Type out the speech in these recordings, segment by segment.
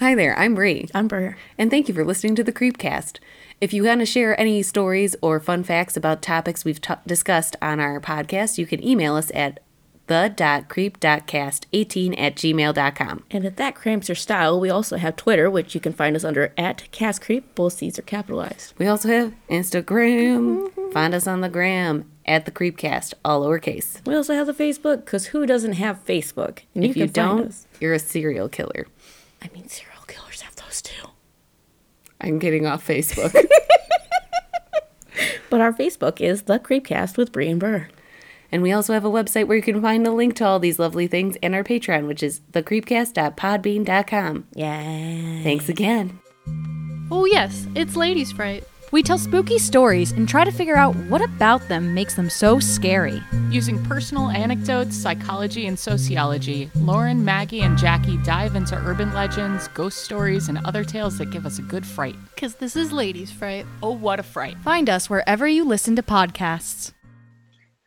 Hi there, I'm Bri. I'm Ber. And thank you for listening to the Creepcast. If you want to share any stories or fun facts about topics we've t- discussed on our podcast, you can email us at the.creep.cast18 at gmail.com. And if that cramps your style, we also have Twitter, which you can find us under at CastCreep. Both C's are capitalized. We also have Instagram. Find us on the gram at the Creepcast, all lowercase. We also have the Facebook, because who doesn't have Facebook? And If you, find don't, us. you're a serial killer. I mean, serial killers too. I'm getting off Facebook. But our Facebook is the Creepcast with Bri and Ber. and we also have a website where you can find a link to all these lovely things and our Patreon, which is thecreepcast.podbean.com. Yeah. Thanks again. Oh, yes, it's Ladies Fright. We tell spooky stories and try to figure out what about them makes them so scary. Using personal anecdotes, psychology, and sociology, Lauren, Maggie, and Jackie dive into urban legends, ghost stories, and other tales that give us a good fright. Because this is Ladies Fright. Oh, what a fright! Find us wherever you listen to podcasts.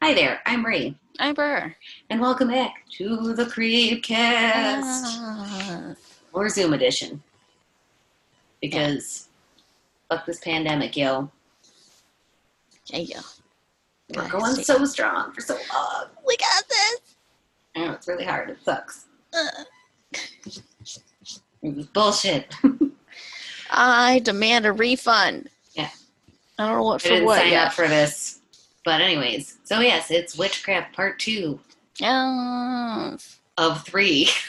Hi there, I'm Ray, I'm Ber. and welcome back to the Creepcast Ah. or Zoom edition. Because fuck this pandemic, yo. Yeah, yeah. We're going so strong for so long. We got this. I know it's really hard. It sucks. Uh. It was bullshit. I demand a refund. Yeah. I don't know what I for didn't what sign yet. up for this. But anyways, so yes, it's Witchcraft Part Two Yes. of three.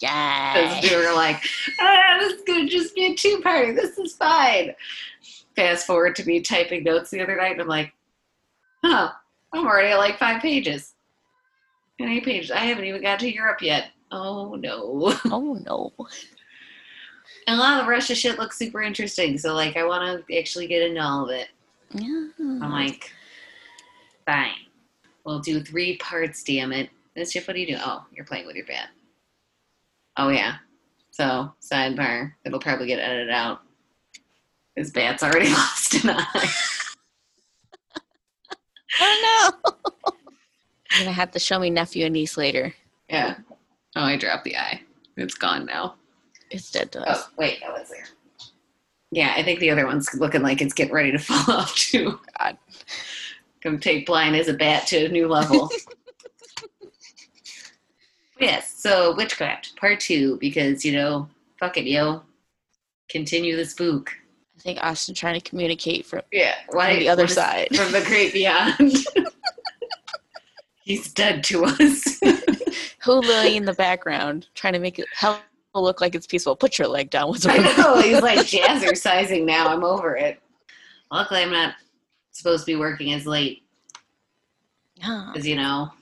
Because we were like, ah, this is gonna just be a two-parter. This is fine. Fast forward to me typing notes the other night, and I'm like, huh, I'm already at like five pages. And eight pages. I haven't even got to Europe yet. Oh no. Oh no. And a lot of the Russia shit looks super interesting. So like, I want to actually get into all of it. Yeah. I'm like, fine. We'll do three parts, damn it. Mischief, what do you do? Oh, you're playing with your bat. Oh, yeah. So, sidebar. It'll probably get edited out. His bat's already lost an eye. Oh no. You're gonna have to show me nephew and niece later. Yeah. Oh, I dropped the eye. It's gone now. It's dead to us. Oh, wait, that was there. Yeah, I think the other one's looking like it's getting ready to fall off, too. God. Come take blind as a bat to a new level. Yes, so Witchcraft, part two, because, you know, fuck it, yo. Continue the spook. I think Austin trying to communicate from Yeah, why From the other side. From the great beyond. He's dead to us. Hulu in the background, trying to make it look like it's peaceful. Put your leg down. What's I wrong? know, he's like jazzercising now. I'm over it. Luckily, I'm not supposed to be working as late because, you know,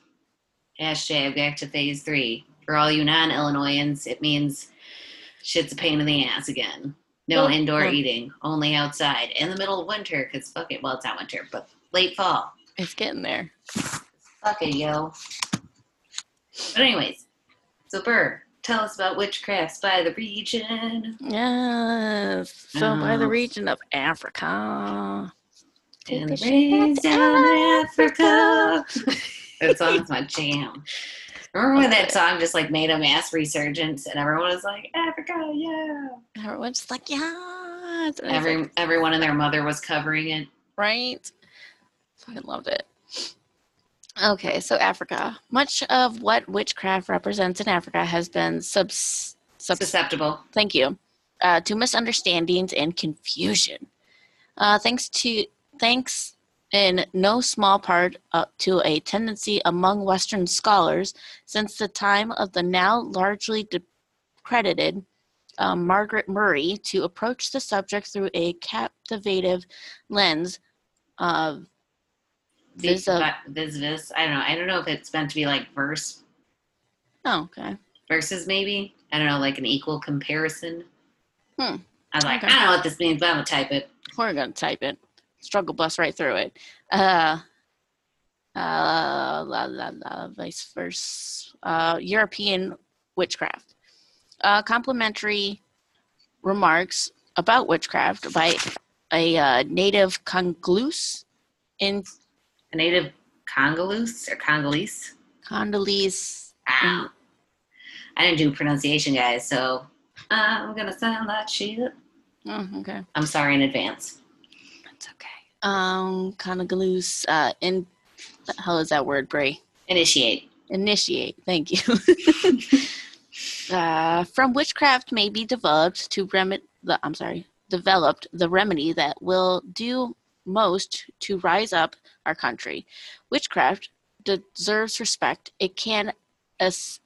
hashtag back to phase three. For all you non Illinoisans, it means shit's a pain in the ass again. No Well, indoor well. eating, only outside in the middle of winter because fuck it. Well, it's not winter, but late fall. It's getting there. Fuck it, yo. But, anyways, so Ber, tell us about witchcrafts by the region Yes. So by the Oh. region of Africa. And the the shit rains down Africa. that song's my jam. Remember when that song just like made a mass resurgence and everyone was like, Africa, yeah. Everyone's just like, yeah. Every like, everyone and their mother was covering it. right? Fucking loved it. Okay, so Africa. Much of what witchcraft represents in Africa has been subs, subs Susceptible. thank you, uh, to misunderstandings and confusion. Uh, thanks to thanks in no small part uh, to a tendency among Western scholars since the time of the now largely discredited um, Margaret Murray to approach the subject through a captivative lens of Vis, Vis of- vis, vis. I don't know. I don't know if it's meant to be like verse oh okay versus maybe. I don't know, like an equal comparison. Hmm. I was like, Okay. I don't know what this means, but I'm gonna type it. we're gonna type it struggle bus right through it uh uh la la la vice versa uh european witchcraft uh complimentary remarks about witchcraft by a uh, native congolese in A native Congolese or Congolese. congolese Ow. I didn't do pronunciation, guys, so I'm gonna sound like shit. Oh, okay. I'm sorry in advance. That's okay. Um, Conagaloose, uh, in, how is that word, Bray? Initiate. Initiate. Thank you. uh, from witchcraft may be developed to remedy the. I'm sorry. Developed the remedy that will do most to rise up our country. Witchcraft deserves respect. It can as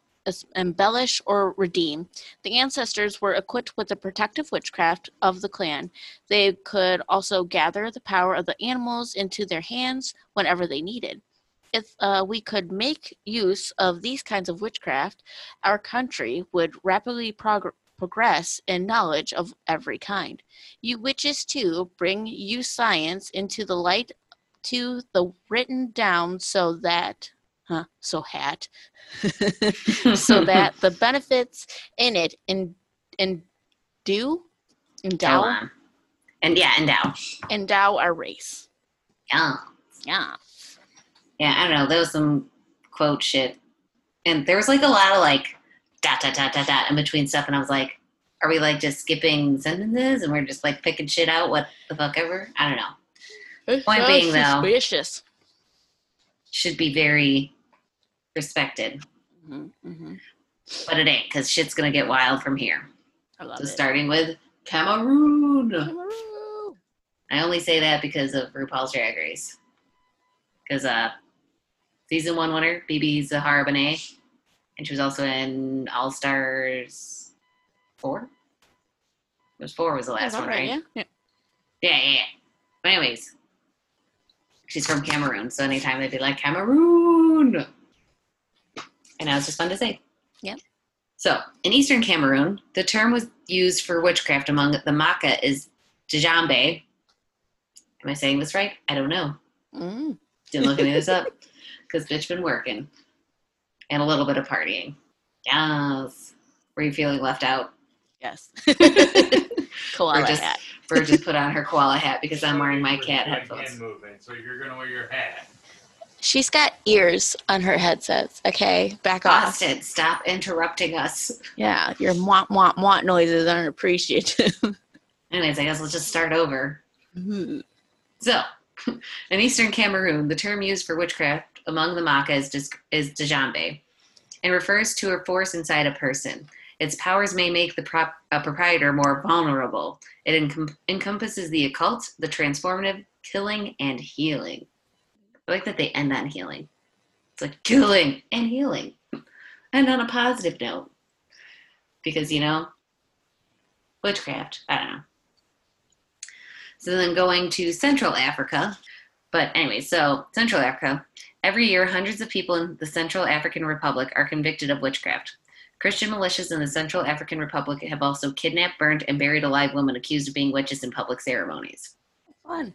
embellish or redeem. The ancestors were equipped with the protective witchcraft of the clan. They could also gather the power of the animals into their hands whenever they needed. If uh, we could make use of these kinds of witchcraft, our country would rapidly prog- progress in knowledge of every kind. You witches, too, bring you science into the light to the written down so that, huh, so hat, so that the benefits in it and in do, endow, on. And yeah, endow. endow our race. Yeah. Yeah. Yeah, I don't know. There was some quote shit. And there was like a lot of like dot dot dot dot dot in between stuff and I was like, are we like just skipping sentences and we're just like picking shit out what the fuck ever? I don't know. Point being, though- suspicious. Should be very respected. hmm hmm But it ain't, because shit's gonna get wild from here. I love So it. starting with Cameroon. Woo! I only say that because of RuPaul's Drag Race. Because uh, season one winner, Bebe Zahara Benet, and she was also in All Stars four. It was four was the last one, right? Yeah. yeah. Yeah, yeah, yeah. But anyways, she's from Cameroon, so anytime they'd be like Cameroon, and now it's just fun to say. Yep. So in Eastern Cameroon, the term was used for witchcraft among the Maka is Djambe. Am I saying this right? I don't know. Mm. Didn't look any of this up because bitch been working and a little bit of partying. Yes. Were you feeling left out? Yes. Or Koala just- hat. Bird just put on her koala hat because I'm wearing my cat like headphones. hand movement, so you're gonna wear your hat. She's got ears on her headsets. Okay, back off. Boston, stop interrupting us. Yeah, your mwah mwah mwah noises aren't appreciative. Anyways, I guess let's just start over. Mm-hmm. So, in eastern Cameroon, the term used for witchcraft among the Maka is, dis- is Djambe and refers to a force inside a person. Its powers may make the prop- a proprietor more vulnerable. It encom- encompasses the occult, the transformative, killing, and healing. I like that they end on healing. It's like killing and healing. And on a positive note. Because, you know, witchcraft, I don't know. So then going to Central Africa. But anyway, so Central Africa, every year hundreds of people in the Central African Republic are convicted of witchcraft. Christian militias in the Central African Republic have also kidnapped, burned, and buried alive women accused of being witches in public ceremonies. Fun.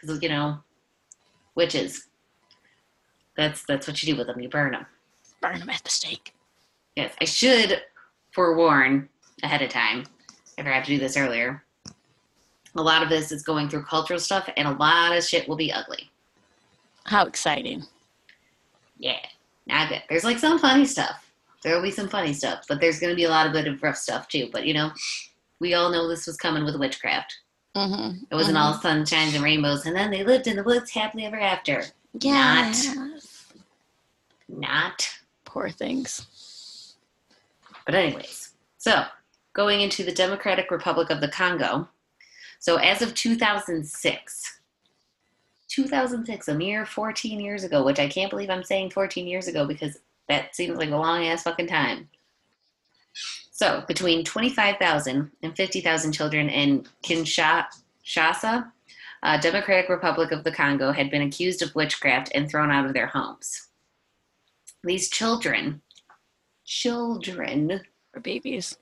Because you know, witches. That's that's what you do with them. You burn them. Burn them at the stake. Yes, I should forewarn ahead of time if I have to do this earlier. A lot of this is going through cultural stuff, and a lot of shit will be ugly. How exciting. Yeah, not good. There's like some funny stuff. There will be some funny stuff, but there's going to be a lot of bit of rough stuff too. But you know, we all know this was coming with witchcraft. Mm-hmm. It wasn't all sunshines and rainbows, and then they lived in the woods happily ever after. Yeah. Not. Poor things. But anyways, so going into the Democratic Republic of the Congo. So as of 2006, 2006, a mere 14 years ago, which I can't believe I'm saying 14 years ago because that seems like a long ass fucking time. So between 25,000 and 50,000 children in Kinshasa, uh, Democratic Republic of the Congo, had been accused of witchcraft and thrown out of their homes. These children, children, or babies.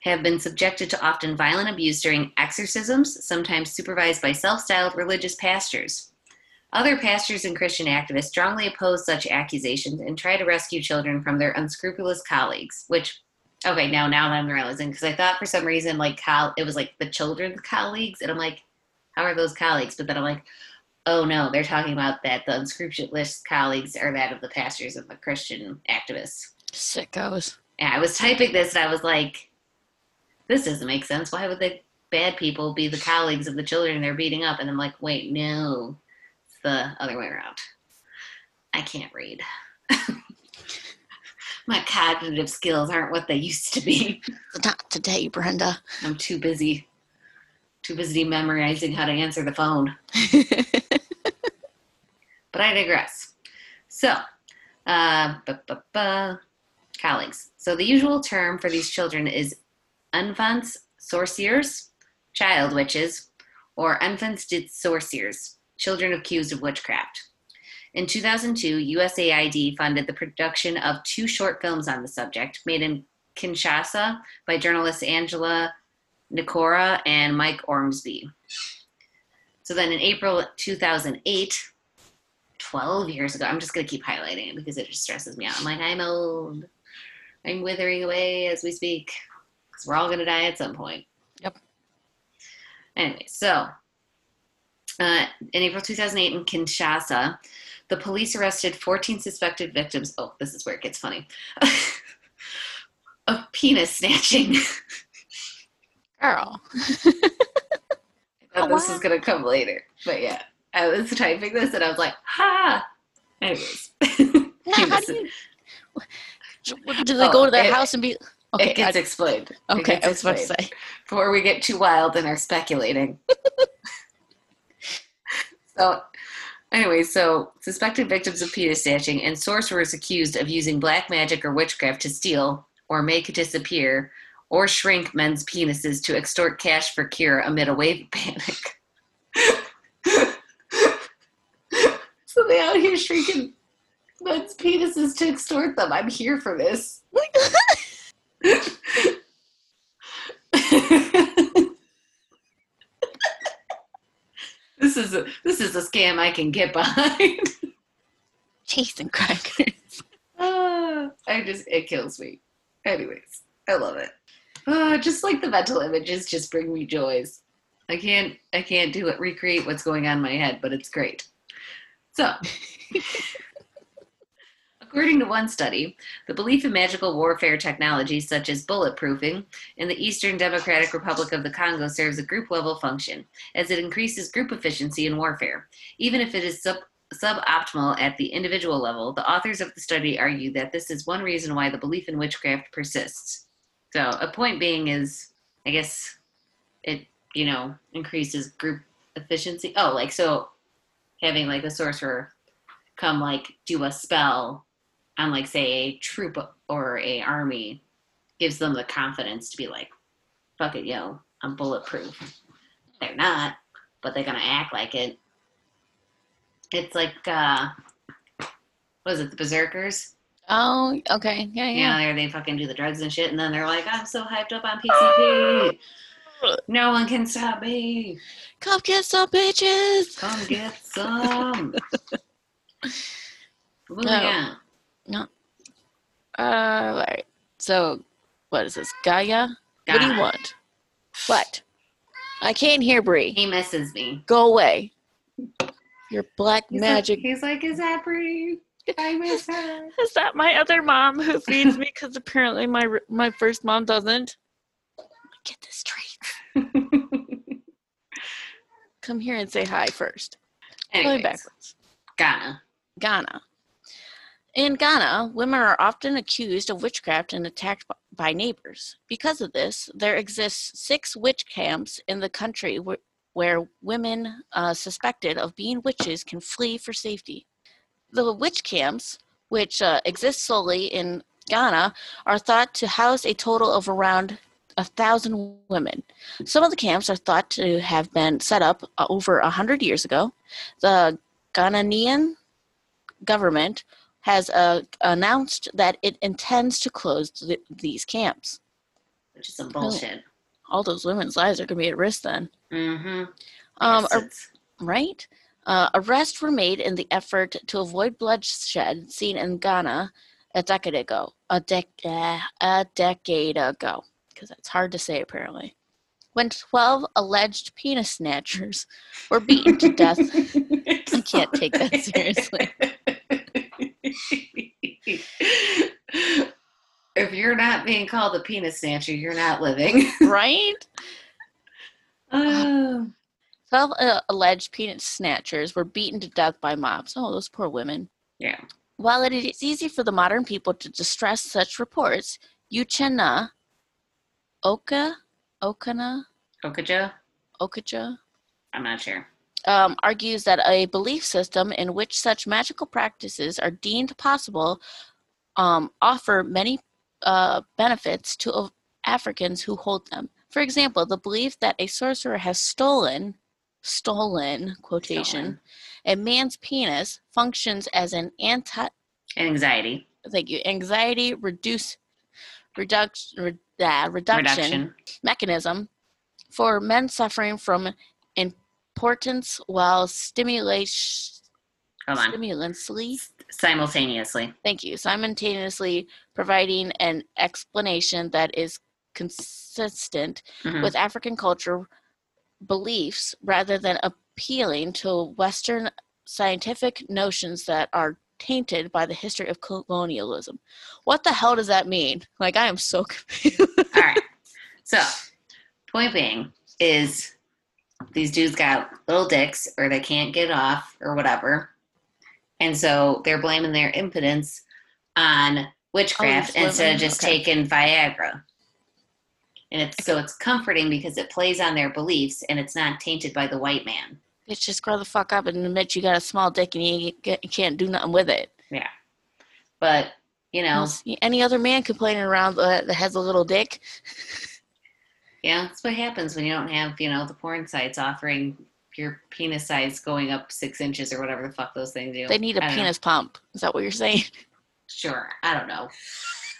have been subjected to often violent abuse during exorcisms, sometimes supervised by self styled religious pastors. Other pastors and Christian activists strongly oppose such accusations and try to rescue children from their unscrupulous colleagues, which, okay, now now that I'm realizing, because I thought for some reason like col- it was like the children's colleagues, and I'm like, how are those colleagues? But then I'm like, oh no, they're talking about that the unscrupulous colleagues are that of the pastors and the Christian activists. Sickos. Yeah, I was typing this and I was like, this doesn't make sense. Why would the bad people be the colleagues of the children they're beating up? And I'm like, wait, no, it's the other way around. I can't read. My cognitive skills aren't what they used to be. Not today, Brenda. I'm too busy, too busy memorizing how to answer the phone. But I digress. So, uh, bu- bu- bu- colleagues. So the usual term for these children is enfants sorciers, child witches, or enfants dit sorciers, children accused of witchcraft. In 2002, USAID funded the production of two short films on the subject, made in Kinshasa by journalists Angela Nicoara and Mike Ormsby. So then in April 2008, 12 years ago, I'm just going to keep highlighting it because it just stresses me out. I'm like, I'm old. I'm withering away as we speak because we're all going to die at some point. Yep. Anyway, so uh, in April 2008 in Kinshasa, the police arrested 14 suspected victims. Oh, this is where it gets funny. of penis snatching. Girl. I thought this was gonna come later, but yeah, I was typing this and I was like, "Ha!" Anyways, Now, how do you, do they Oh, go to their it- house and be okay? it gets I- explained. Okay, gets I was about to say. before we get too wild and are speculating. so, anyway, so suspected victims of penis snatching and sorcerers accused of using black magic or witchcraft to steal or make disappear or shrink men's penises to extort cash for cure amid a wave of panic. so they out here shrinking men's penises to extort them. I'm here for this. this is a this is a scam I can get behind. Chasing crackers. Ah, I just it kills me. Anyways, I love it. Ah, just like the mental images just bring me joys. I can't I can't do it recreate what's going on in my head, but it's great. So According to one study, the belief in magical warfare technologies such as bulletproofing in the Eastern Democratic Republic of the Congo serves a group level function, as it increases group efficiency in warfare. Even if it is sub- suboptimal at the individual level, the authors of the study argue that this is one reason why the belief in witchcraft persists. So, a point being is, I guess, it, you know, increases group efficiency. Oh, like, so having like a sorcerer come like do a spell on like say a troop or a army gives them the confidence to be like fuck it yo i'm bulletproof they're not but they're gonna act like it it's like uh what is it the berserkers Oh, okay. Yeah, yeah yeah. there they fucking do the drugs and shit and then they're like i'm so hyped up on pcp no one can stop me Come get some bitches. come get some Moving on. Uh, all right. So, what is this? Gaia? What do you want? What? I can't hear Bri. He misses me. Go away. Your black He's magic. Like, he's like, is that Bri? I miss her. Is that my other mom who feeds me? Because apparently my my first mom doesn't. Get this straight. Come here and say hi first. Going backwards. Ghana. Ghana. In Ghana, women are often accused of witchcraft and attacked by neighbors. Because of this, there exists six witch camps in the country wh- where women uh, suspected of being witches can flee for safety. The witch camps, which uh, exist solely in Ghana, are thought to house a total of around a thousand women. Some of the camps are thought to have been set up uh, over a hundred years ago. The Ghanaian government has uh, announced that it intends to close th- these camps. Which is some bullshit. All those women's lives are going to be at risk then. Mm-hmm. Um, ar- right? Uh, arrests were made in the effort to avoid bloodshed seen in Ghana a decade ago. A, dec- uh, a decade ago, because that's hard to say apparently. When 12 alleged penis snatchers were beaten to death. I can't take that seriously. if you're not being called a penis snatcher, you're not living. right? oh. 12 uh, alleged penis snatchers were beaten to death by mobs. Oh, those poor women. Yeah. While it is easy for the modern people to distrust such reports, Uchenna, Oka, Okana, Okaja? Okaja, I'm not sure. Um, argues that a belief system in which such magical practices are deemed possible um, offer many uh, benefits to uh, Africans who hold them. For example, the belief that a sorcerer has stolen, stolen quotation, Stolen. a man's penis functions as an anti, anxiety. thank you, anxiety reduce, reduction, re, uh, reduction Reduction. mechanism for men suffering from importance while stimulation Hold on. stimulancy Simultaneously. thank you simultaneously providing an explanation that is consistent Mhm. with african culture beliefs rather than appealing to western scientific notions that are tainted by the history of colonialism what the hell does that mean like i am so confused All right. So, point being is these dudes got little dicks or they can't get off or whatever. And so they're blaming their impotence on witchcraft these instead of just Okay. taking Viagra. And it's so it's comforting because it plays on their beliefs and it's not tainted by the white man. Bitch, just grow the fuck up and admit you got a small dick and you, can't do nothing with it. Yeah. But, you know, Any other man complaining around that that has a little dick, yeah, that's what happens when you don't have, you know, the porn sites offering your penis size going up six inches or whatever the fuck those things do. they need a don't know. penis pump. Is that what you're saying? Sure. I don't know.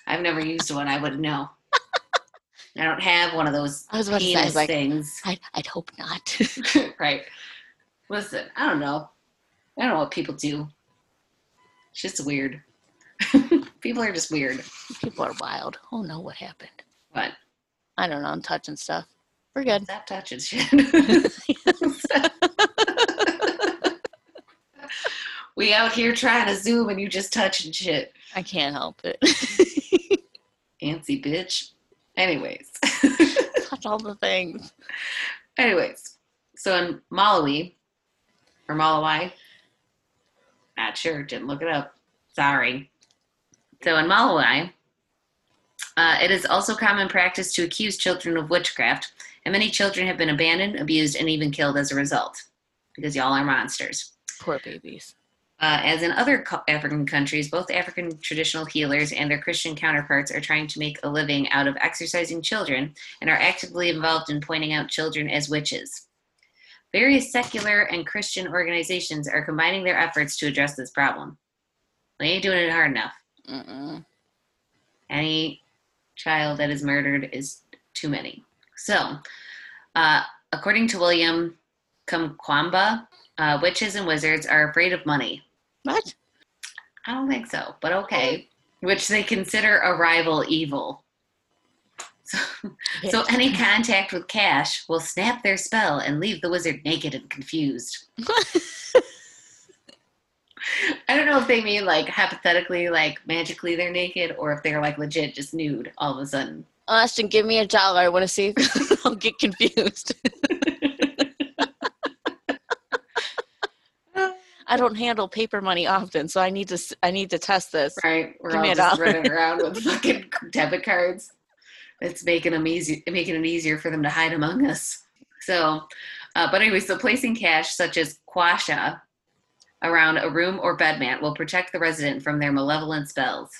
I've never used one. I wouldn't know. I don't have one of those I was about to say, penis like- things. I, I'd hope not. right. Listen, I don't know. I don't know what people do. It's just weird. people are just weird. People are wild. Oh no, what happened? But I don't know. I'm touching stuff. We're good. stop touching shit. we out here trying to zoom and you just touching shit. I can't help it. Fancy bitch. Anyways. Touch all the things. Anyways, so in Malawi or Malawi, not sure, didn't look it up. Sorry. So in Malawi, uh, it is also common practice to accuse children of witchcraft, and many children have been abandoned, abused, and even killed as a result, because y'all are monsters. Poor babies. Uh, as in other co- African countries, both African traditional healers and their Christian counterparts are trying to make a living out of exercising children and are actively involved in pointing out children as witches. Various secular and Christian organizations are combining their efforts to address this problem. They ain't doing it hard enough. Mm-mm. Any child that is murdered is too many. So, uh, according to William Kamkwamba, uh, witches and wizards are afraid of money. What? I don't think so, but okay. Which they consider a rival evil. So, so any contact with cash will snap their spell and leave the wizard naked and confused. I don't know if they mean like hypothetically, like magically they're naked, or if they're like legit just nude all of a sudden. Austin, give me a dollar. I want to see I'll get confused. I don't handle paper money often, so I need to I need to test this. Right? We're Give all just dollar. running around with fucking debit cards. It's making them easy, making it easier for them to hide among us. So, uh, but anyway, so placing cash such as kwacha around a room or bed mat will protect the resident from their malevolent spells.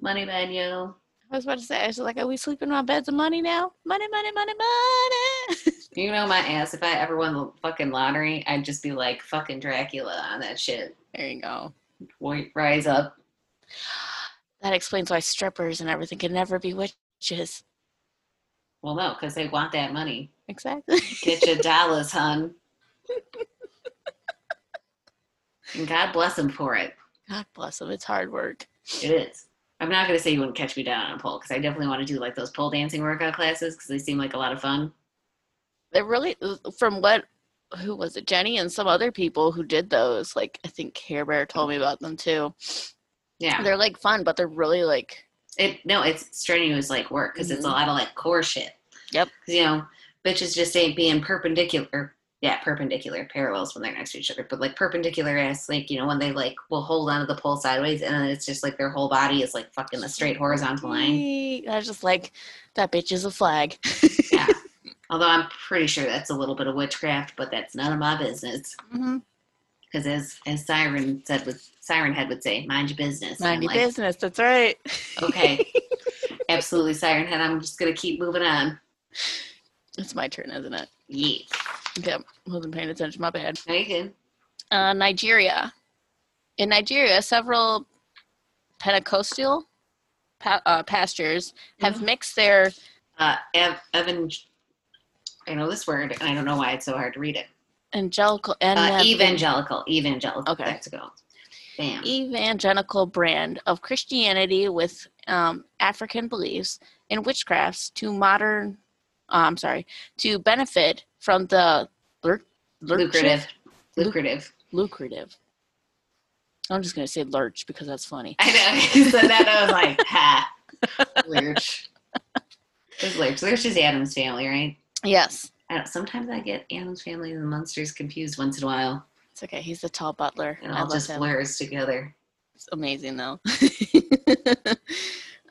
Money yo. I was about to say, I was like, are we sleeping on beds of money now? Money, money, money, money. You know my ass. If I ever won the fucking lottery, I'd just be like fucking Dracula on that shit. there you go. Wait, rise up. That explains why strippers and everything can never be witches. Well, no, because they want that money. Exactly. Get your dollars, hun. And God bless them for it. God bless them. It's hard work. It is. I'm not going to say you wouldn't catch me down on a pole because I definitely want to do like those pole dancing workout classes because they seem like a lot of fun. They're really, from what, who was it? Jenny and some other people who did those. Like, I think Care Bear told me about them too. Yeah. They're like fun, but they're really like It no, it's strenuous like work because it's a Mhm. lot of like core shit. Yep. you know, bitches just ain't being perpendicular. Yeah, perpendicular parallels when they're next to each other, but like perpendicular as like you know when they like will hold onto the pole sideways and then it's just like their whole body is like fucking a straight horizontal line. I was just like, that bitch is a flag. Yeah. Although I'm pretty sure that's a little bit of witchcraft, but that's none of my business. Mm-hmm. Because as as Siren said, with Siren Head would say, "Mind your business." Mind your like, business. That's right. Okay, absolutely, Siren Head. I'm just gonna keep moving on. It's my turn, isn't it? Yeah, Yep. Wasn't paying attention. My bad. you. Uh, Nigeria. In Nigeria, several Pentecostal pa- uh, pastors have mixed their Uh, Ev- Evan, I know this word, and I don't know why it's so hard to read it. evangelical and Uh, evangelical, evangelical. Okay. that's go. Bam. evangelical brand of Christianity with um, African beliefs and witchcrafts to modern. Uh, I'm sorry, to benefit from the lur- lurch- lucrative, lucrative. lucrative. I'm just gonna say lurch because that's funny. I know. Said that. I was like, ha, lurch. It's lurch. Lurch is Addams family, right? Yes, I don't, sometimes I get Addams family and the Munsters confused once in a while. it's okay. He's the tall butler. It I all just him. blurs together. It's amazing though.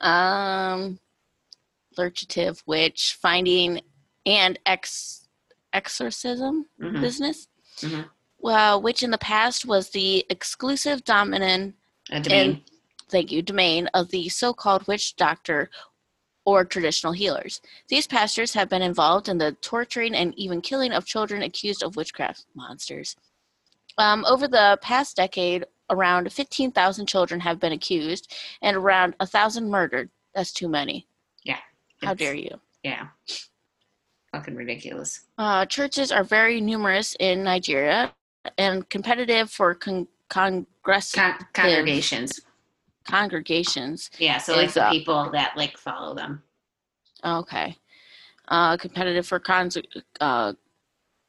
um, lurchative which finding and ex exorcism Mhm. business. Mhm. Well, which in the past was the exclusive dominant domain. and thank you domain of the so-called witch doctor or traditional healers. These pastors have been involved in the torturing and even killing of children accused of witchcraft monsters. Um, over the past decade, around 15,000 children have been accused and around a thousand murdered. That's too many. Yeah. How dare you? Yeah. Fucking ridiculous. Uh, churches are very numerous in Nigeria and competitive for con- congress Con- congregations. congregations. Yeah, so like Is, the uh, people that like follow them. Okay. Uh, competitive for cons, uh,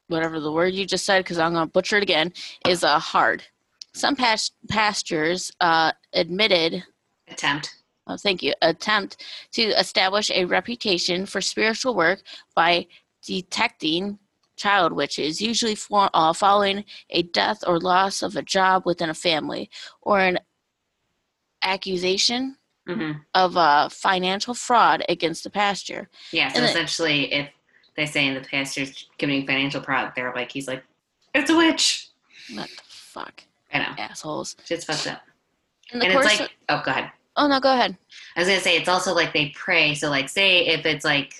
whatever the word you just said, because I'm going to butcher it again, is uh, hard. Some past- pastors uh, admitted, Attempt. Oh, thank you, attempt to establish a reputation for spiritual work by detecting child witches, usually for, uh, following a death or loss of a job within a family, or an accusation hmm of uh, financial fraud against the pastor. Yeah, so And it- essentially, if they say the pastor's committing financial fraud, they're like, he's like, it's a witch. What the fuck? I know. assholes. Shit's fucked up. And it's like, oh, go ahead. Oh no, go ahead. I was gonna say it's also like they pray. So like, say if it's like,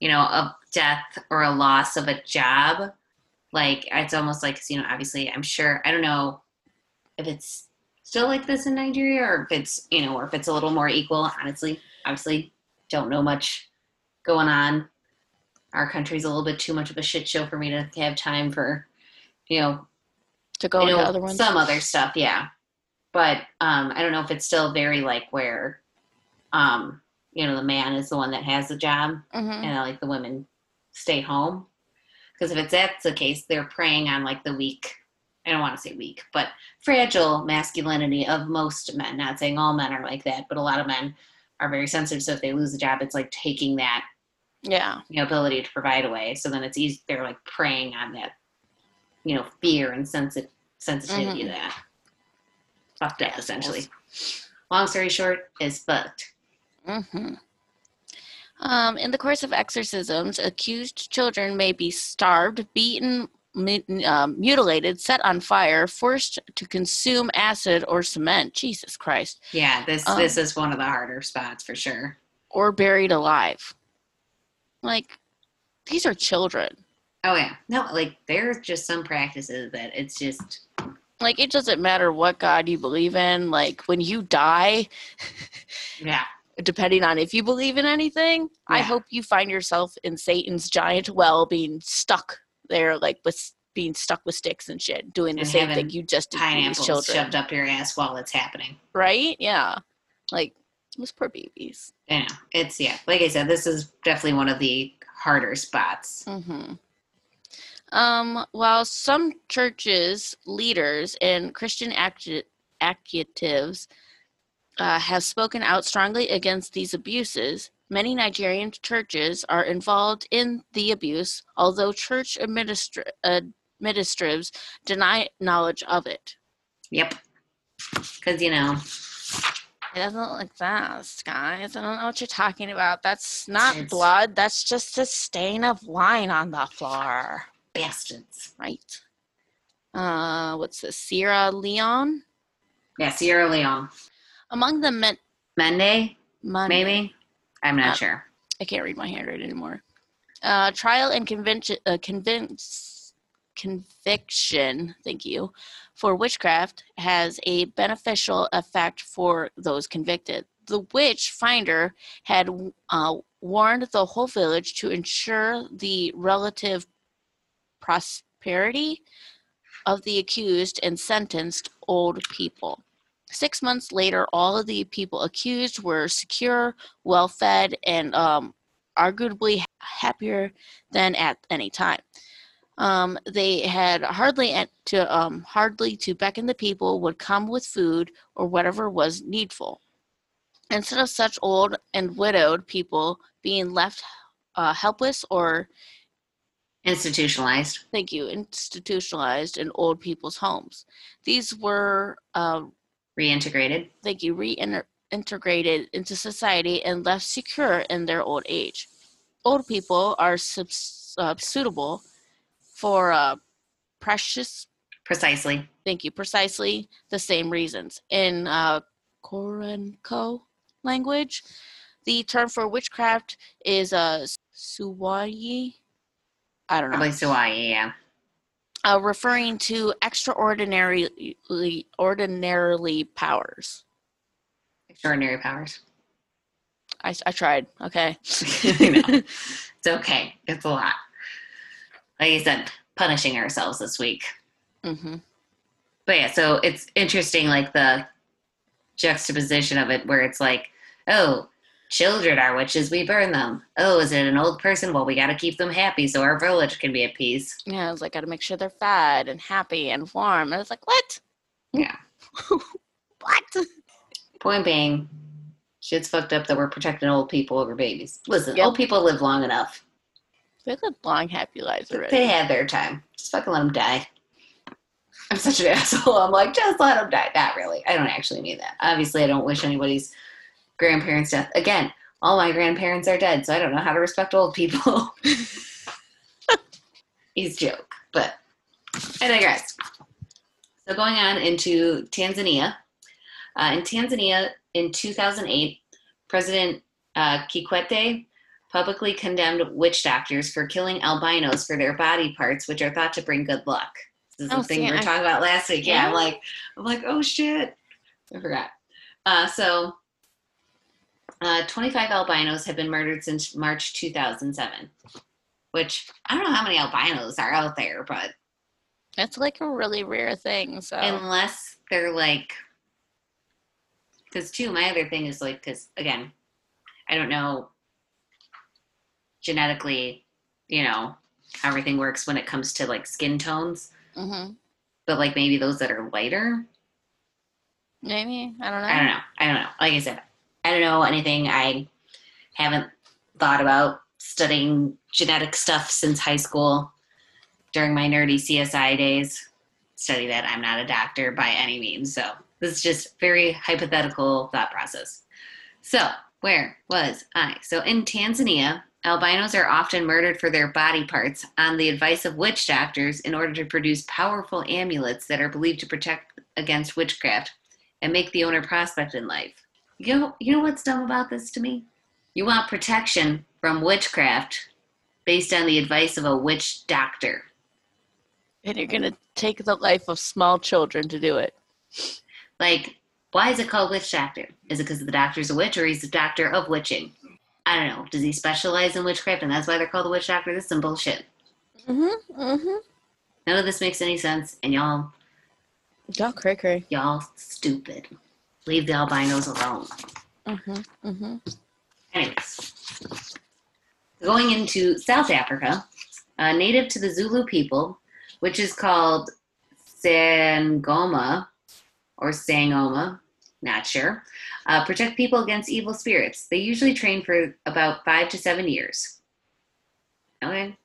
you know, a death or a loss of a job, like it's almost like you know, obviously, I'm sure I don't know if it's still like this in Nigeria or if it's you know, or if it's a little more equal. Honestly, obviously, don't know much going on. Our country's a little bit too much of a shit show for me to have time for, you know, To go into other ones. Some other stuff, yeah. But um, I don't know if it's still very like where, um, you know, the man is the one that has the job hmm and like the women stay home. Because if it's that's the case, they're preying on like the weak. I don't want to say weak, but fragile masculinity of most men. Not saying all men are like that, but a lot of men are very sensitive. So if they lose a job, it's like taking that Yeah. you know, ability to provide away. So then it's easy. They're like preying on that, you know, fear and sensi- sensitivity to that. Fucked up, Assholes. essentially. Long story short, is fucked. Mm-hmm. Um, in the course of exorcisms, accused children may be starved, beaten, mu- um, mutilated, set on fire, forced to consume acid or cement. Jesus Christ. Yeah, this Um, this is one of the harder spots for sure. Or buried alive. Like, these are children. Oh yeah, no, like there's just some practices that it's just Like, it doesn't matter what God you believe in. Like, when you die, yeah, depending on if you believe in anything, I hope you find yourself in Satan's giant well being stuck there, like with being stuck with sticks and shit, doing the And same thing you just did pineapples children. shoved up your ass while it's happening. Right? Yeah. Like, those poor babies. Yeah, it's yeah. Like I said, this is definitely one of the harder spots. hmm Um, while some churches, leaders, and Christian acti- actives uh, has spoken out strongly against these abuses. Many Nigerian churches are involved in the abuse, although church administra- administratives deny knowledge of it. Yep. Because, you know, It doesn't look like that, guys. I don't know what you're talking about. That's not It's- blood. That's just a stain of wine on the floor. Bastards. Right. Uh, what's this? Sierra Leone? Yeah, Sierra Leone. Among the men. Monday, Mon- maybe? I'm not Uh, sure. I can't read my handwriting anymore. Uh, trial and convention, uh, convince, conviction, thank you, for witchcraft has a beneficial effect for those convicted. The witch finder had uh, warned the whole village to ensure the relative prosperity of the accused and sentenced old people. Six months later, all of the people accused were secure, well fed, and um, arguably happier than at any time. Um, they had hardly to um, hardly to beckon the people would come with food or whatever was needful. Instead of such old and widowed people being left uh, helpless or Institutionalized. thank you institutionalized in old people's homes, these were uh, Reintegrated. thank you reintegrated into society and left secure in their old age. Old people are subs- uh, suitable for uh, precious, Precisely. thank you, precisely the same reasons. In uh, Kuranko language, the term for witchcraft is uh, suwayi. I don't know. Probably Hawaii, yeah. Uh, referring to extraordinarily ordinarily powers. Extraordinary powers. I, I tried. Okay. I. It's okay. It's a lot. Like you said, punishing ourselves this week. hmm But yeah, so it's interesting, like the juxtaposition of it, where it's like, oh, children are witches, we burn them. Oh, is it an old person? Well, we got to keep them happy so our village can be at peace. Yeah, I was like, gotta make sure they're fed and happy and warm. And I was like, what? Yeah. What? Point being, shit's fucked up that we're protecting old people over babies. Listen, Yep. old people live long enough. They live long, happy lives already. They had their time. Just fucking let them die. I'm such an asshole. I'm like, just let them die. Not really. I don't actually mean that. Obviously, I don't wish anybody's grandparents' death. Again, all my grandparents are dead, so I don't know how to respect old people. He's joke, but I digress. So going on into Tanzania. Uh, in Tanzania, in 2008, President uh, Kikwete publicly condemned witch doctors for killing albinos for their body parts, which are thought to bring good luck. This is Oh, the thing we were I- talking about last week. Yeah, I'm like, I'm like, oh shit, I forgot. Uh, so, uh, 25 albinos have been murdered since March 2007. Which I don't know how many albinos are out there, but It's like a really rare thing. So unless they're like because too my other thing is like because again i don't know genetically you know how everything works when it comes to like skin tones hmm but like maybe those that are lighter maybe I don't know. i don't know i don't know like i said i don't know anything i haven't thought about studying genetic stuff since high school. During my nerdy csi days study that i'm not a doctor by any means. So this is just very hypothetical thought process. So where was i? So in tanzania albinos are often murdered for their body parts on the advice of witch doctors in order to produce powerful amulets that are believed to protect against witchcraft and make the owner prospect in life you know, you know what's dumb about this to me you want protection from witchcraft based on the advice of a witch doctor And you're gonna take the life of small children to do it. Like, why is it called witch doctor? Is it because the doctor's a witch or he's a doctor of witching? I don't know. Does he specialize in witchcraft and that's why they're called the witch doctor? This is some bullshit. Mm-hmm. Mm-hmm. None of this makes any sense, and y'all, Y'all cray cray. y'all stupid. Leave the albinos alone. Mm-hmm. Mm-hmm. Anyways, going into South Africa, uh, native to the Zulu people, which is called Sangoma or Sangoma Not sure. Uh, protect people against evil spirits. They usually train for about five to seven years. Okay.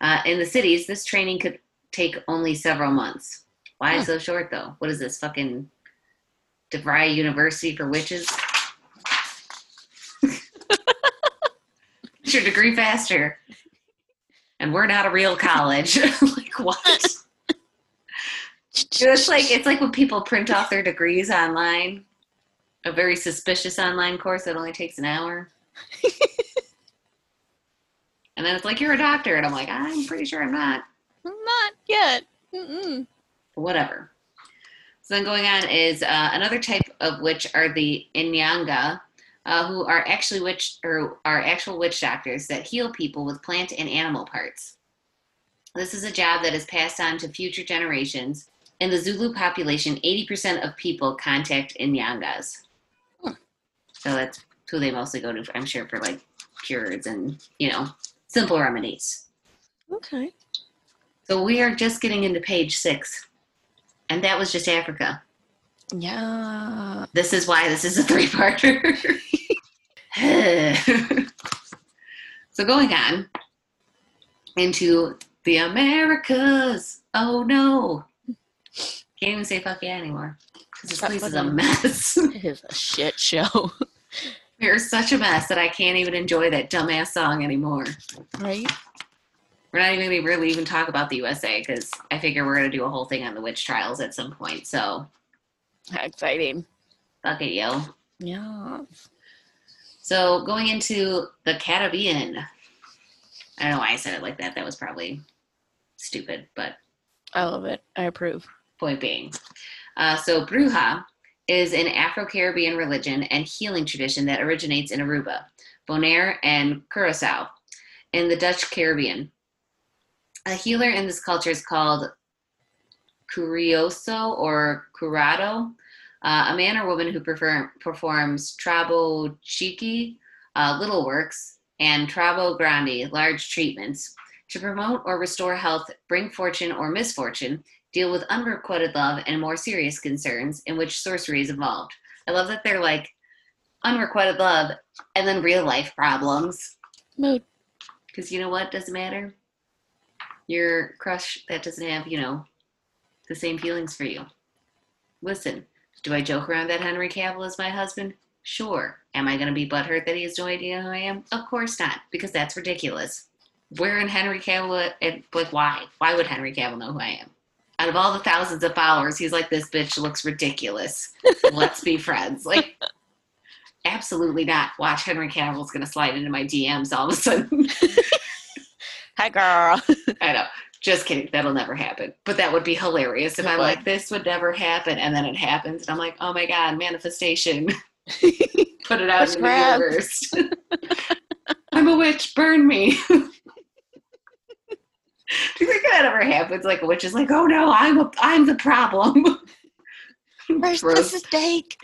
Uh, in the cities, this training could take only several months. Why Hmm. so short, though? What is this fucking DeVry University for witches? Get your degree faster. And we're not a real college. like what? It's like it's like when people print off their degrees online. A very suspicious online course that only takes an hour. and then it's like you're a doctor, and I'm like, I'm pretty sure I'm not. Not yet. Mm-mm. Whatever. So then going on is uh, another type of witch are the Inyanga, uh, who are actually witch or are actual witch doctors that heal people with plant and animal parts. This is a job that is passed on to future generations. In the Zulu population, 80% of people contact Inyangas. Hmm. So that's who they mostly go to, I'm sure, for like cures and, you know, simple remedies. Okay. So we are just getting into page six. And that was just Africa. Yeah. This is why this is a three parter. so going on into the Americas. Oh no. Can't even say fuck yeah anymore. 'Cause this place is a mess. It is a shit show. We're such a mess that I can't even enjoy that dumbass song anymore. right? We're not even going to really even talk about the USA because I figure we're going to do a whole thing on the witch trials at some point. So How exciting. fuck it, yo. Yeah. So going into the Caribbean. I don't know why I said it like that. That was probably stupid, but I love it. I approve. point being. Uh, so Bruja is an Afro-Caribbean religion and healing tradition that originates in Aruba, Bonaire, and Curacao in the Dutch Caribbean. A healer in this culture is called Curioso or Curado, uh, a man or woman who prefer, performs Trabo Chiqui, uh, little works, and Trabo Grande, large treatments, to promote or restore health, bring fortune or misfortune, deal with unrequited love and more serious concerns in which sorcery is involved. I love that they're like unrequited love and then real life problems. Mood. Because you know what doesn't matter? Your crush that doesn't have, you know, the same feelings for you. Listen, do I joke around that Henry Cavill is my husband? Sure. Am I going to be butthurt that he has no idea who I am? Of course not, because that's ridiculous. Where in Henry Cavill, and like, why? Why would Henry Cavill know who I am? Out of all the thousands of followers, he's like, this bitch looks ridiculous. Let's be friends. Like, absolutely not. Watch Henry Cavill's going to slide into my DMs all of a sudden. Hi, girl. I know. Just kidding. That'll never happen. But that would be hilarious if It I'm would. like, this would never happen. And then it happens. And I'm like, oh my God, manifestation. Put it out in the universe. I'm a witch. Burn me. Do you think that ever happens? Like a witch is like, oh no, I'm a, I'm the problem. Where's the throws, steak?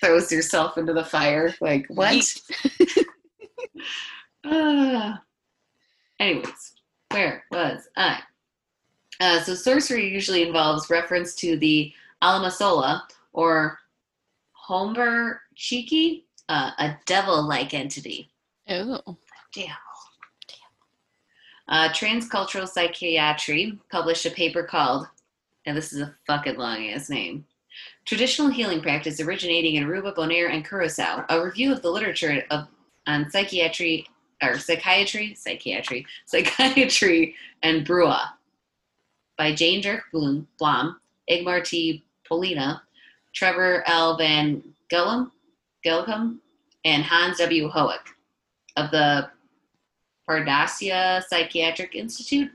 throws yourself into the fire. Like what? Ah. anyways, where was I? Uh, so sorcery usually involves reference to the Alamasola or Homber Chiki, uh, a devil-like entity. Oh. Damn. Uh, Transcultural Psychiatry published a paper called, and this is a fucking long ass name Traditional Healing Practice Originating in Aruba, Bonaire, and Curacao, a review of the literature of on psychiatry or psychiatry, psychiatry, psychiatry, and Brua by Jane Dirk Blom, Igmar T. Poulina, Trevor L. Van Gillum, Gilcom, and Hans W. Hoek of the Parnassia Psychiatric Institute.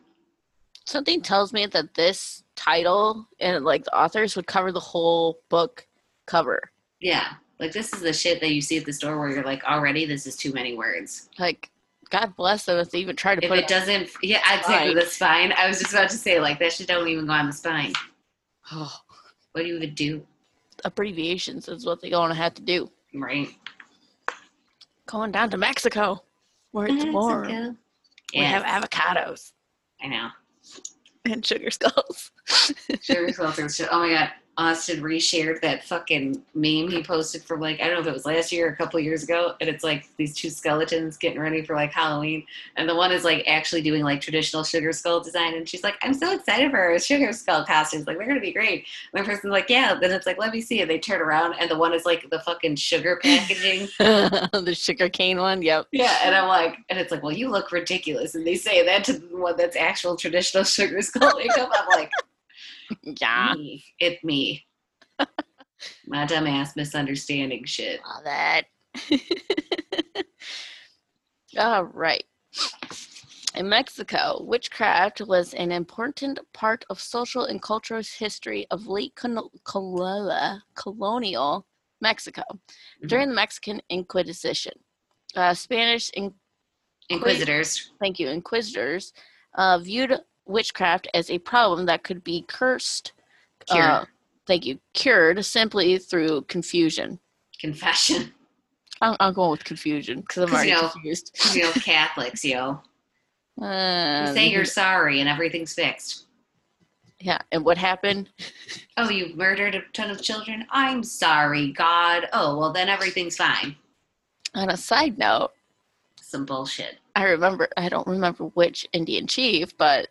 Something tells me that this title and like the authors would cover the whole book cover. Yeah, like this is the shit that you see at the store where you're like, already this is too many words. Like, God bless them if they even try to If put it doesn't, yeah, I'd say the spine. I was just about to say like that shit don't even go on the spine. Oh, What do you even do, abbreviations is what they're going to have to do. right? Going down to Mexico, where it's warm. Mexico. We have avocados I know. and sugar skulls. Sugar skulls shit. Oh my god. Austin reshared that fucking meme he posted from like I don't know if it was last year or a couple years ago, and it's like these two skeletons getting ready for like Halloween, and the one is like actually doing like traditional sugar skull design, and she's like, "I'm so excited for her sugar skull costumes, like they're gonna be great." And the person's like, "Yeah," then it's like, "Let me see," and they turn around, and the one is like the fucking sugar packaging. the sugar cane one. Yep. Yeah, and I'm like, and it's like, well, you look ridiculous, and they say that to the one that's actual traditional sugar skull makeup. I'm like, Yeah. me, it's me, my dumbass misunderstanding shit. Love that. All right. In Mexico, witchcraft was an important part of social and cultural history of late col- colonial Mexico during the Mexican Inquisition. Uh, Spanish, in- Inquisitors, thank you, inquisitors uh, viewed witchcraft as a problem that could be cursed. cured, uh, thank you, cured simply through confusion. confession. I'm, I'm going with confusion because I'm already you know, confused. You know, Catholics, yo, Uh, you say you're sorry and everything's fixed. yeah, and what happened? Oh, you murdered a ton of children. I'm sorry, God. Oh, well, then everything's fine. On a side note, Some bullshit. I remember I don't remember which Indian chief, but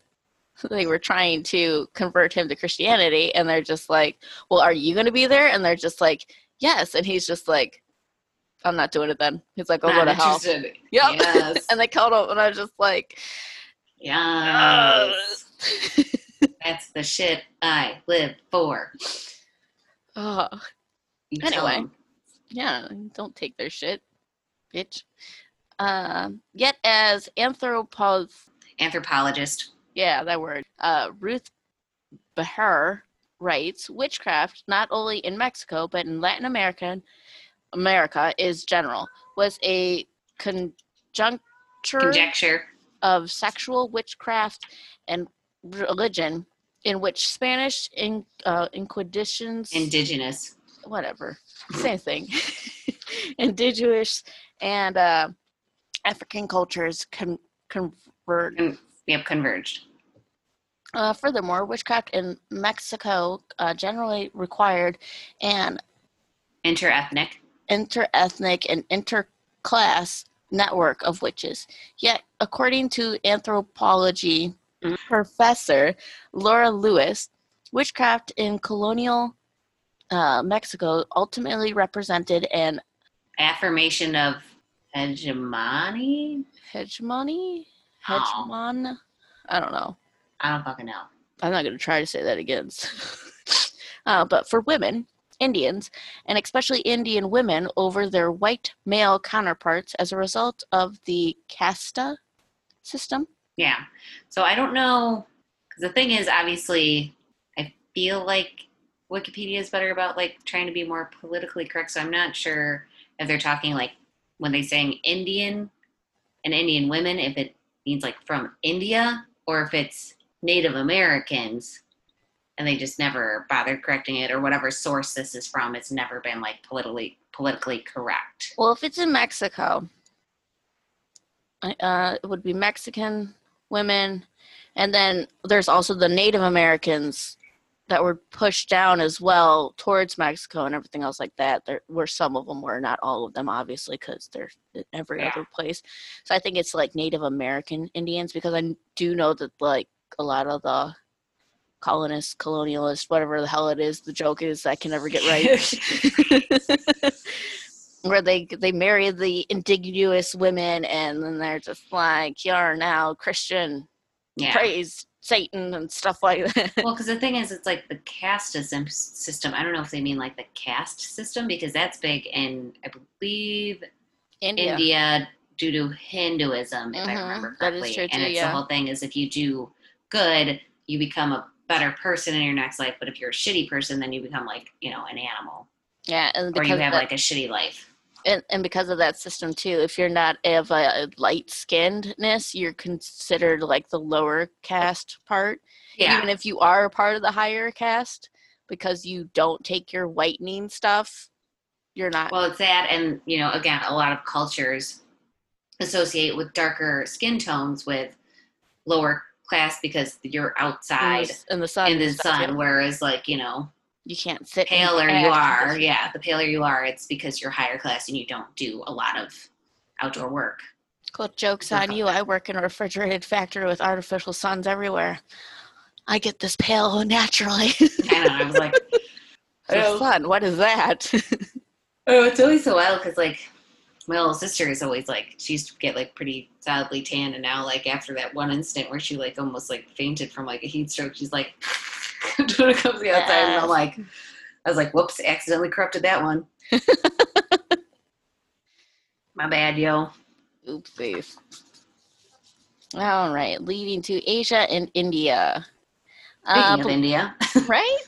they were trying to convert him to Christianity, and they're just like, "Well, are you going to be there?" And they're just like, "Yes," and he's just like, "I'm not doing it." Then he's like, "I'll go to hell." Yep. Yes. and they called him, and I was just like, yes. That's the shit I live for. "Oh, You tell yeah, don't take their shit, bitch." Um, yet, as anthropos Anthropologist. Yeah, that word. Uh, Ruth Behar writes, witchcraft, not only in Mexico but in Latin America, America is general, was a conjuncture Conjecture. of sexual witchcraft and religion, in which Spanish in, uh, inquisitions, Indigenous. whatever, same thing, indigenous and uh, African cultures con- convert Yep, converged. Uh, furthermore, witchcraft in Mexico uh, generally required an Interethnic. interethnic and interclass network of witches. Yet, according to anthropology Mhm. professor Laura Lewis, witchcraft in colonial uh, Mexico ultimately represented an Affirmation of hegemony. hegemony. Oh. Hegemon. I don't know. I don't fucking know. I'm not going to try to say that again. uh, but for women, Indians, and especially Indian women over their white male counterparts as a result of the casta system. Yeah. So I don't know. Because the thing is, obviously, I feel like Wikipedia is better about like trying to be more politically correct. So I'm not sure if they're talking like when they're saying Indian and Indian women, if it means like from India or if it's Native Americans and they just never bothered correcting it or whatever source this is from. It's never been like politically politically correct. Well, if it's in Mexico, uh, it would be Mexican women, and then there's also the Native Americans that were pushed down as well towards Mexico and everything else like that. There were some of them were, not all of them, obviously, because they're in every Yeah. other place. So I think it's like Native American Indians because I do know that like a lot of the colonists, colonialists, whatever the hell it is, the joke is I can never get right. where they they marry the indigenous women and then they're just like you're now christian Yeah. praise satan and stuff like that Well, because the thing is, it's like the caste system. I don't know if they mean like the caste system because that's big in, I believe, india, India due to Hinduism, if I Mhm, remember that is correctly. true and it's yeah. the whole thing is if you do good, you become a better person in your next life. But if you're a shitty person, then you become like you know an animal, yeah and or you have that, like a shitty life. and, and because of that system too if you're not of a light skinnedness you're considered like the lower caste part Yeah. even if you are a part of the higher caste because you don't take your whitening stuff you're not Well, it's that, and you know, again, a lot of cultures associate with darker skin tones with lower class because you're in outside the, in the sun in the and sun, whereas like you know, You can't sit. paler you air are, yeah, the paler you are, it's because you're higher class and you don't do a lot of outdoor work. Cool jokes on on you. I work in a refrigerated factory with artificial suns everywhere. I get this pale naturally. I know. I was like, For Oh. fun. What is that? oh, it's always so wild because like my little sister is always like she used to get like pretty solidly tan, and now like after that one incident where she like almost like fainted from like a heat stroke, she's like when it comes the outside, and I'm like, I was like, whoops, accidentally corrupted that one. My bad, yo. Oopsies. All right, leading to Asia and India. Speaking Uh, of bel- India, right?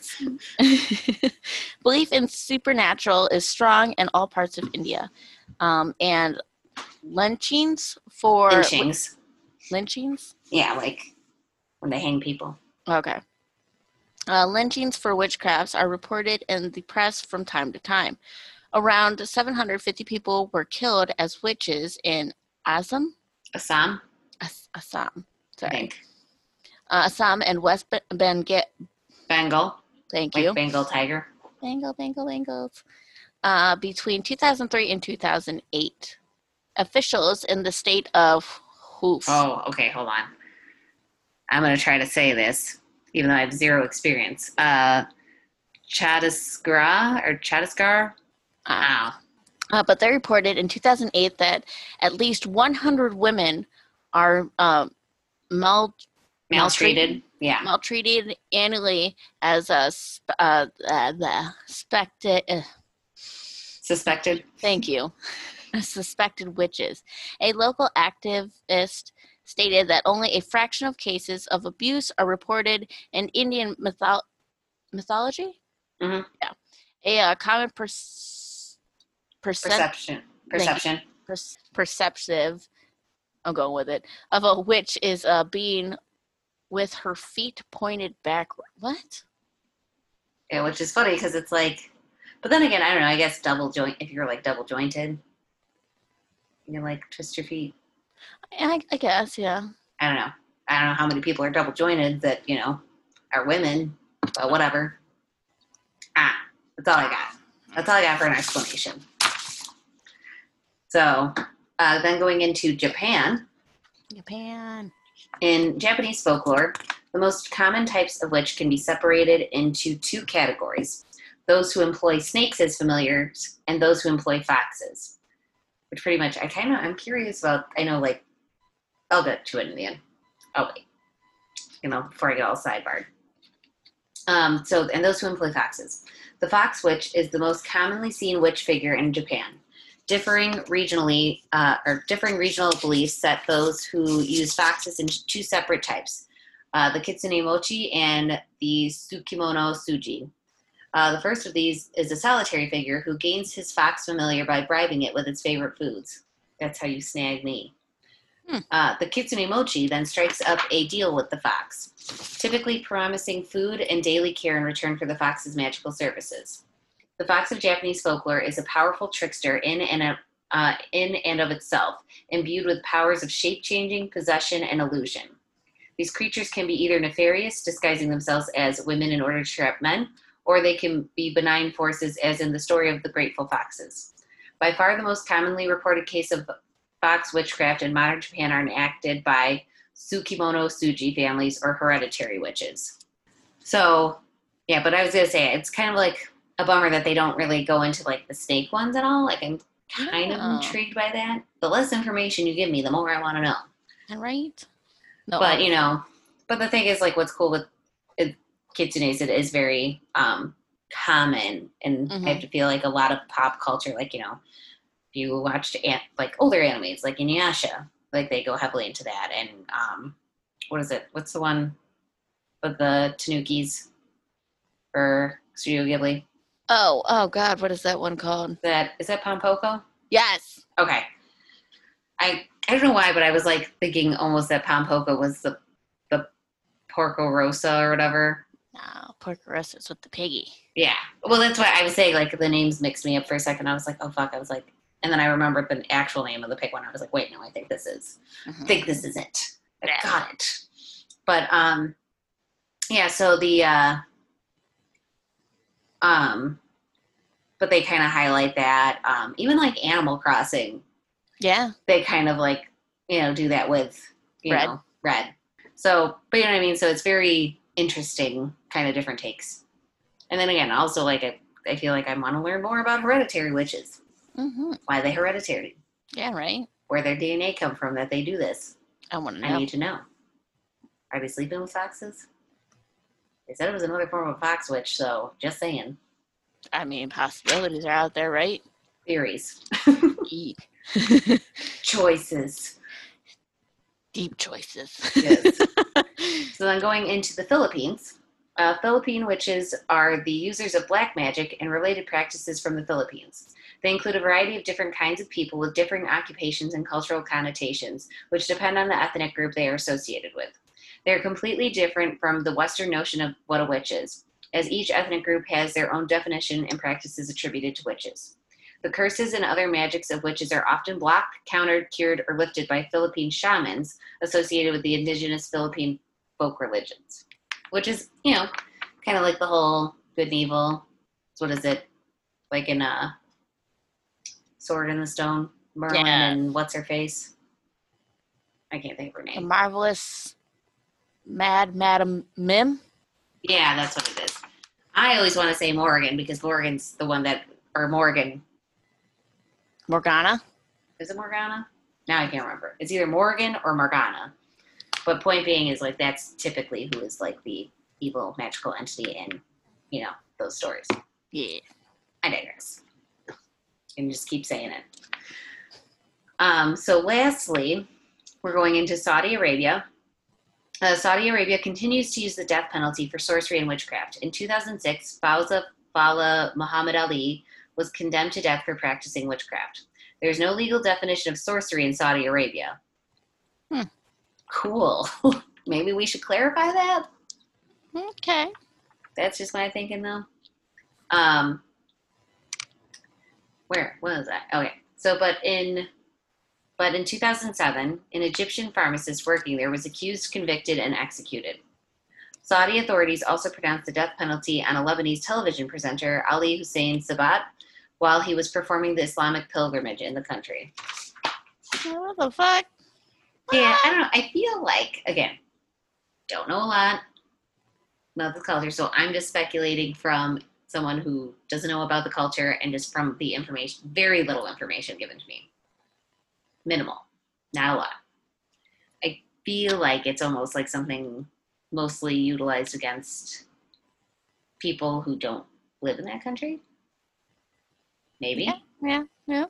Belief in supernatural is strong in all parts of India. Um, and lynchings for lynchings. lynchings? Yeah, like when they hang people. Okay. Uh, lynchings for witchcrafts are reported in the press from time to time. Around 750 people were killed as witches in Assam, Assam, As- Assam, I sorry, think. uh, Assam and West Be- Bengal. Bengal, Thank like you. Bengal tiger. Bengal, Bengal, Bengals. Uh, between 2003 and 2008, officials in the state of Hoof. Oh, okay, hold on. I'm gonna try to say this, even though I have zero experience. Uh, Chhattisgarh or Chhattisgarh? Uh. Uh, but they reported in 2008 that at least 100 women are um, mal- Maltreated. Yeah. maltreated annually as a sp- uh, uh, the specta- uh, Suspected. thank you suspected witches. A local activist stated that only a fraction of cases of abuse are reported in Indian mytho- mythology. Mhm. Yeah, a uh, common perce- percep- Perception. Perception. perce- perceptive. I'm going with it of a witch is uh, being with her feet pointed back. What? Yeah, which is funny because it's like, but then again, I don't know. I guess double joint. If you're like double jointed, you can like twist your feet. I, I guess, yeah. I don't know. I don't know how many people are double jointed that you know are women, but whatever. Ah, that's all I got. That's all I got for an explanation. So, uh, then going into Japan, Japan. in Japanese folklore, the most common types of witch can be separated into two categories those who employ snakes as familiars and those who employ foxes. Which pretty much, I kind of, I'm curious about, I know, like, I'll get to it in the end. Oh, wait. You know, before I get all sidebarred. Um, so, and those who employ foxes. The fox witch is the most commonly seen witch figure in Japan. Differing regionally, uh, or differing regional beliefs set those who use foxes into two separate types uh, the kitsune mochi and the tsukimono suji. Uh, the first of these is a solitary figure who gains his fox familiar by bribing it with its favorite foods. That's how you snag me. Hmm. Uh, the kitsune mochi then strikes up a deal with the fox, typically promising food and daily care in return for the fox's magical services. The fox of Japanese folklore is a powerful trickster in and, uh, in and of itself, imbued with powers of shape changing, possession, and illusion. These creatures can be either nefarious, disguising themselves as women in order to trap men, or they can be benign forces, as in the story of the Grateful Foxes. By far the most commonly reported case of fox witchcraft in modern Japan are enacted by Tsukimono Suji families or hereditary witches. So, yeah, but I was gonna say it's kind of like a bummer that they don't really go into like the snake ones at all. Like I'm kind of intrigued by that. The less information you give me, the more I want to know. Right. No, But you know, but the thing is, like, what's cool with it, kitsunes, it is very um, common, and I have to feel like a lot of pop culture, like you know, if you watched an- like older animes, like Inuyasha, like they go heavily into that, and um, what is it? What's the one with the Tanukis for Studio Ghibli? oh, oh God, what is that one called? That is that Pompoko? Yes. Okay. I I don't know why, but I was like thinking almost that Pompoko was the the Porco Rosso or whatever. No, Porco is with the piggy. Yeah. Well, that's why I was saying like the names mixed me up for a second. I was like, oh fuck. I was like, and then I remembered the actual name of the pig one. I was like, wait, no, I think this is, I Mhm. think this is it. I Yeah. got it. But um, yeah. So the uh, Um, but they kind of highlight that. Um, even like Animal Crossing, Yeah. they kind of like you know do that with you Red. know red. So, but you know what I mean. So it's very interesting, kind of different takes. And then again, also like I, I feel like I want to learn more about hereditary witches. hmm Why they hereditary? Yeah, right. Where their DNA come from that they do this? I want to I need to know. Are they sleeping with foxes? They said it was another form of fox witch, so just saying. I mean, possibilities are out there, right? Theories. Choices. Deep choices. Yes. So then going into the Philippines, uh, Philippine witches are the users of black magic and related practices from the Philippines. They include a variety of different kinds of people with differing occupations and cultural connotations, which depend on the ethnic group they are associated with. They are completely different from the Western notion of what a witch is, as each ethnic group has their own definition and practices attributed to witches. The curses and other magics of witches are often blocked, countered, cured, or lifted by Philippine shamans associated with the indigenous Philippine folk religions, which is, you know, kind of like the whole good and evil. So what is it? Like in a Sword in the Stone, Merlin Yeah. and what's her face? I can't think of her the name. marvelous Mad Madam Mim. Yeah, that's what it is. I always want to say Morgan because Morgan's the one that, or Morgan. Morgana. Is it Morgana? Now I can't remember. It's either Morgan or Morgana. But point being is like that's typically who is like the evil magical entity in, you know, those stories. Yeah. I digress. And just keep saying it. Um, so, lastly, we're going into Saudi Arabia. Uh, Saudi Arabia continues to use the death penalty for sorcery and witchcraft. In 2006, Fawza Fala Muhammad Ali was condemned to death for practicing witchcraft. There's no legal definition of sorcery in Saudi Arabia. Hmm. Cool. Maybe we should clarify that. Okay. That's just my thinking, though. Um, where was that? Okay, so but in but in 2007, an Egyptian pharmacist working there was accused, convicted, and executed. Saudi authorities also pronounced the death penalty on a Lebanese television presenter, Ali Hussein Sabat, while he was performing the Islamic pilgrimage in the country. What the fuck? Yeah, I don't know. I feel like again, don't know a lot about the culture, so I'm just speculating from someone who doesn't know about the culture and just from the information, very little information given to me. Minimal, not a lot. I feel like it's almost like something mostly utilized against people who don't live in that country. Maybe. Yeah. Yeah. Yeah.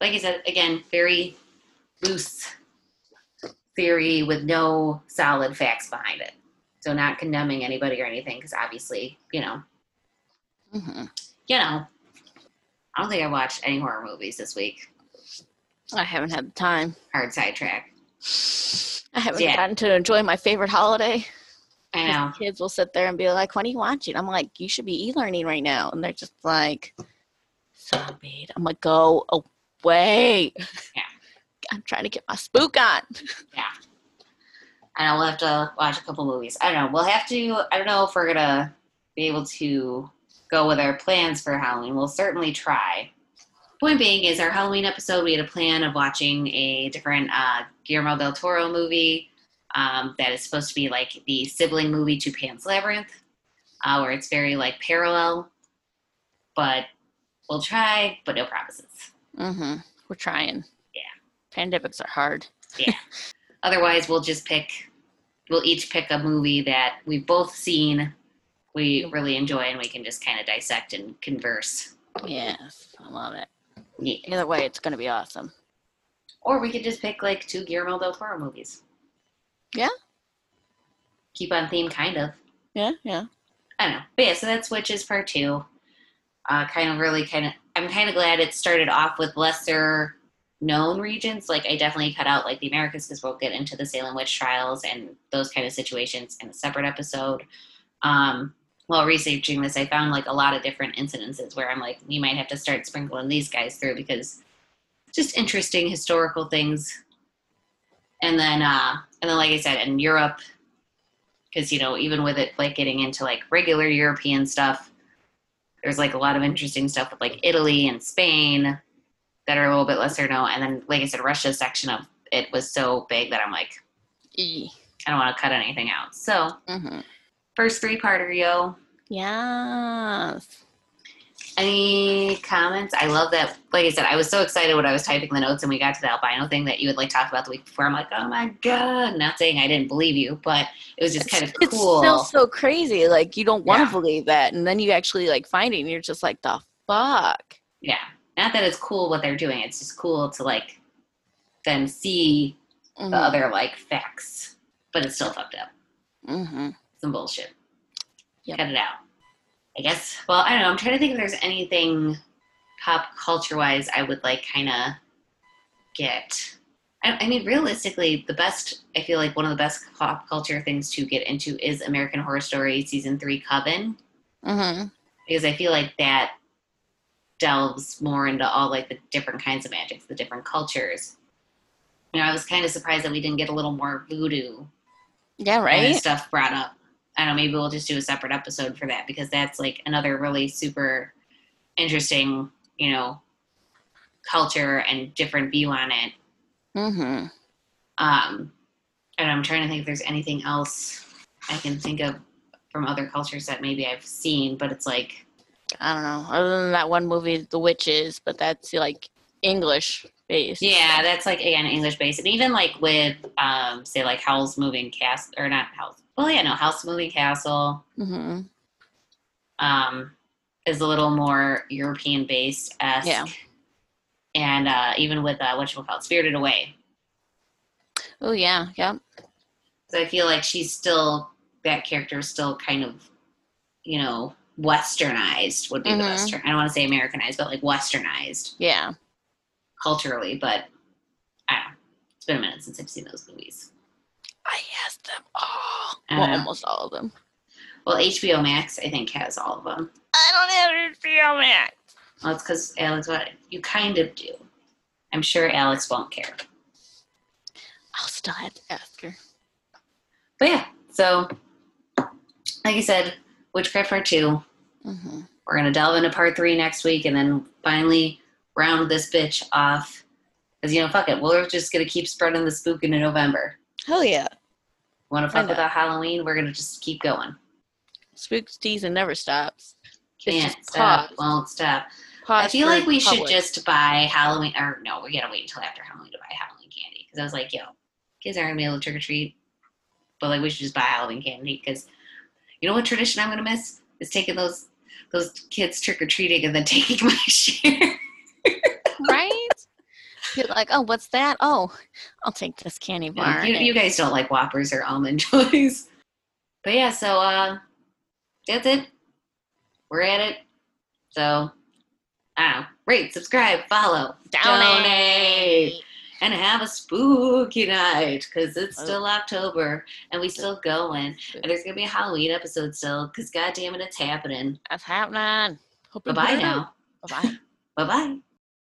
like I said, again, very loose theory with no solid facts behind it. So not condemning anybody or anything, because obviously, you know, hmm you know, I don't think I watched any horror movies this week. I haven't had the time. Hard sidetrack. I haven't Yeah. gotten to enjoy my favorite holiday. I know. Kids will sit there and be like, "What are you watching?" I'm like, "You should be e-learning right now," and they're just like, "Zombie." I'm like, "Go away." Yeah. I'm trying to get my spook on. I know we'll have to watch a couple movies. I don't know. We'll have to. I don't know if we're gonna be able to go with our plans for Halloween. We'll certainly try. Point being is our Halloween episode. We had a plan of watching a different uh, Guillermo del Toro movie um, that is supposed to be like the sibling movie to Pan's Labyrinth, uh, where it's very like parallel. But we'll try, but no promises. Mm-hmm. We're trying. Yeah. Pandemics are hard. Yeah. Otherwise, we'll just pick. We'll each pick a movie that we've both seen, we really enjoy, and we can just kind of dissect and converse. Yes, I love it. Yeah. Either way, it's gonna be awesome. Or we could just pick like two Guillermo del Toro movies. Yeah. Keep on theme, kind of. Yeah, yeah. I don't know. But yeah, so that's Witches Part 2. Uh, kind of really kind of, I'm kind of glad it started off with lesser known regions. Like, I definitely cut out like the Americas because we'll get into the Salem witch trials and those kind of situations in a separate episode. Um, while researching this, I found like a lot of different incidences where I'm like, we might have to start sprinkling these guys through because just interesting historical things. And then, uh, and then, like I said, in Europe, because you know even with it like getting into like regular european stuff there's like a lot of interesting stuff with like Italy and Spain that are a little bit lesser known. And then, like I said, Russia's section of it was so big that I'm like. I don't want to cut anything out. So, Mm-hmm. first three parter, yo. Yes. Any comments? I love that. Like I said, I was so excited when I was typing the notes and we got to the albino thing that you had like talked about the week before. I'm like, oh my god! Not saying I didn't believe you, but it was just kind of It's cool. still so crazy. Like you don't want to Yeah. believe that, and then you actually like find it, and you're just like, the fuck. yeah, not that it's cool what they're doing. It's just cool to like then see Mm-hmm. the other like facts, but it's still fucked up. hmm Some bullshit. Yep. Cut it out. I guess. Well, I don't know. I'm trying to think if there's anything pop culture wise I would like kind of get. I, I mean, realistically, the best, I feel like one of the best pop culture things to get into is American Horror Story season three Coven, hmm because I feel like that delves more into all like the different kinds of magics, the different cultures. You know, I was kind of surprised that we didn't get a little more voodoo Yeah, kind right. of stuff brought up. I don't know, maybe we'll just do a separate episode for that because that's like another really super interesting, you know, culture and different view on it. hmm Um, and I'm trying to think if there's anything else I can think of from other cultures that maybe I've seen, but it's like, I don't know. Other than that one movie, The Witches, but that's like English based. yeah, that's like again English based, and even like with, um, say like Howl's Moving Castle or not Howl's. Well, yeah, no, Howl's Moving Castle. hmm um, is a little more European based esque. Yeah. And uh, even with uh, what you call it, Spirited Away. Oh yeah, yeah. So I feel like she's still that character is still kind of, you know, westernized would be the Mhm. best term. I don't want to say Americanized, but like westernized Yeah. culturally. But I don't know. It's been a minute since I've seen those movies. I asked them all. Well, know. almost all of them. Well, HBO Max I think has all of them. I don't have HBO Max. Well, it's because Alex, what you kind of do. I'm sure Alex won't care. I'll still have to ask her. But yeah, so like I said, Witchcraft Part 2. hmm We're going to delve into Part 3 next week and then finally round this bitch off. Because, you know, fuck it. We're just going to keep spreading the spook into November. Hell yeah. Want to fuck our Halloween? We're going to just keep going. Spook season never stops. Can't stop. pause. Won't stop. Pause I feel like we should just buy Halloween. Or no, we got to wait until after Halloween to buy Halloween candy. Because I was like, yo, kids aren't going to be able to trick or treat. But like, we should just buy Halloween candy. Because you know what tradition I'm going to miss? Is taking those those kids trick or treating and then taking my share. You're like, oh, what's that? Oh, I'll take this candy bar. you, you guys don't like Whoppers or almond joys. But yeah, so uh that's it. We're at it. So I know. Rate, subscribe, follow, Donate. and have a spooky night because it's Oh. still October and we still going. And there's gonna be a Halloween episode still because goddamn it, it's happening. That's happening. Bye bye now. Bye bye. Bye bye.